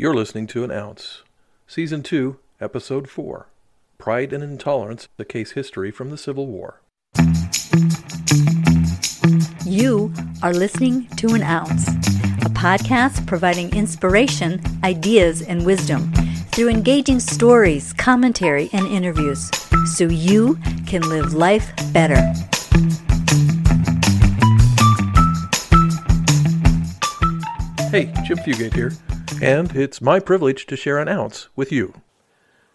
You're listening to An Ounce, Season 2, Episode 4 Pride and Intolerance, the Case History from the Civil War. You are listening to An Ounce, a podcast providing inspiration, ideas, and wisdom through engaging stories, commentary, and interviews so you can live life better. Hey, Jim Fugate here, and it's my privilege to share an ounce with you.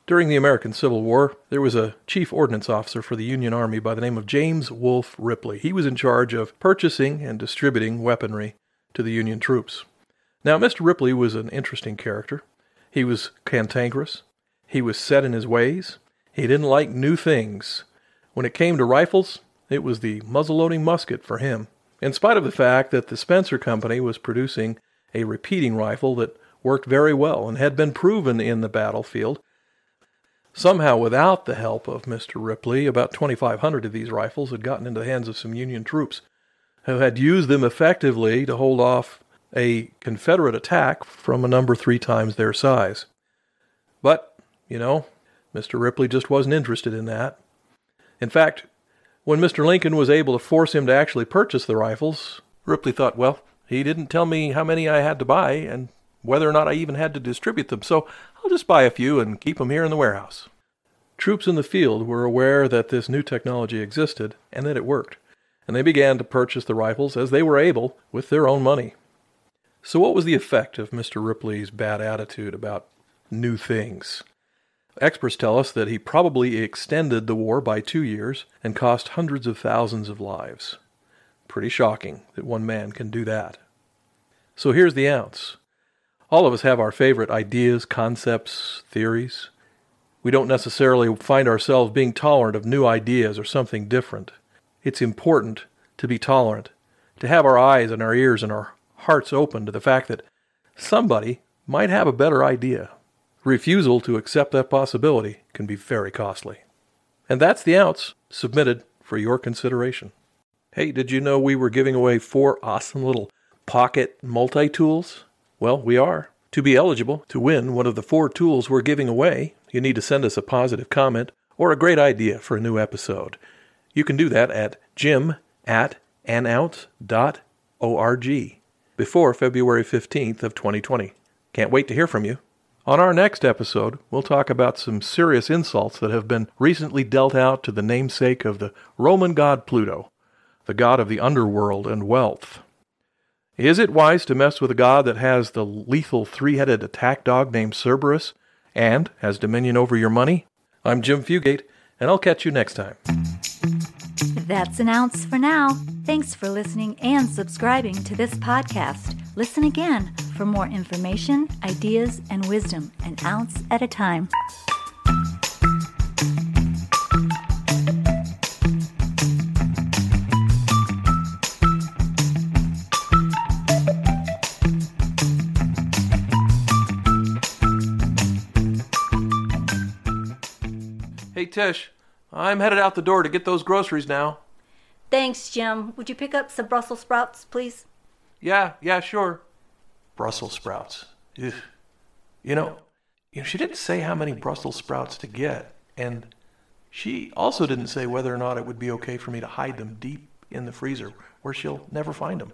During the American Civil War, there was a chief ordnance officer for the Union Army by the name of James Wolfe Ripley. He was in charge of purchasing and distributing weaponry to the Union troops. Now, Mr. Ripley was an interesting character. He was cantankerous. He was set in his ways. He didn't like new things. When it came to rifles, it was the muzzle-loading musket for him. In spite of the fact that the Spencer Company was producing a repeating rifle that worked very well and had been proven in the battlefield. Somehow, without the help of Mr. Ripley, about 2,500 of these rifles had gotten into the hands of some Union troops who had used them effectively to hold off a Confederate attack from a number three times their size. But, you know, Mr. Ripley just wasn't interested in that. In fact, when Mr. Lincoln was able to force him to actually purchase the rifles, Ripley thought, well, he didn't tell me how many I had to buy and whether or not I even had to distribute them, so I'll just buy a few and keep them here in the warehouse. Troops in the field were aware that this new technology existed and that it worked, and they began to purchase the rifles as they were able with their own money. So, what was the effect of Mr. Ripley's bad attitude about new things? Experts tell us that he probably extended the war by two years and cost hundreds of thousands of lives. Pretty shocking that one man can do that. So here's the ounce. All of us have our favorite ideas, concepts, theories. We don't necessarily find ourselves being tolerant of new ideas or something different. It's important to be tolerant, to have our eyes and our ears and our hearts open to the fact that somebody might have a better idea. Refusal to accept that possibility can be very costly. And that's the ounce submitted for your consideration. Hey, did you know we were giving away four awesome little pocket multi tools? Well, we are. To be eligible to win one of the four tools we're giving away, you need to send us a positive comment or a great idea for a new episode. You can do that at jim at anounce.org before February 15th of 2020. Can't wait to hear from you. On our next episode, we'll talk about some serious insults that have been recently dealt out to the namesake of the Roman god Pluto the god of the underworld and wealth. Is it wise to mess with a god that has the lethal three headed attack dog named Cerberus and has dominion over your money? I'm Jim Fugate, and I'll catch you next time. That's an ounce for now. Thanks for listening and subscribing to this podcast. Listen again for more information, ideas, and wisdom, an ounce at a time. Hey, Tish, I'm headed out the door to get those groceries now. Thanks, Jim. Would you pick up some Brussels sprouts, please? Yeah, yeah, sure. Brussels sprouts. Ugh. You know, you know, she didn't say how many Brussels sprouts to get, and she also didn't say whether or not it would be okay for me to hide them deep in the freezer where she'll never find them.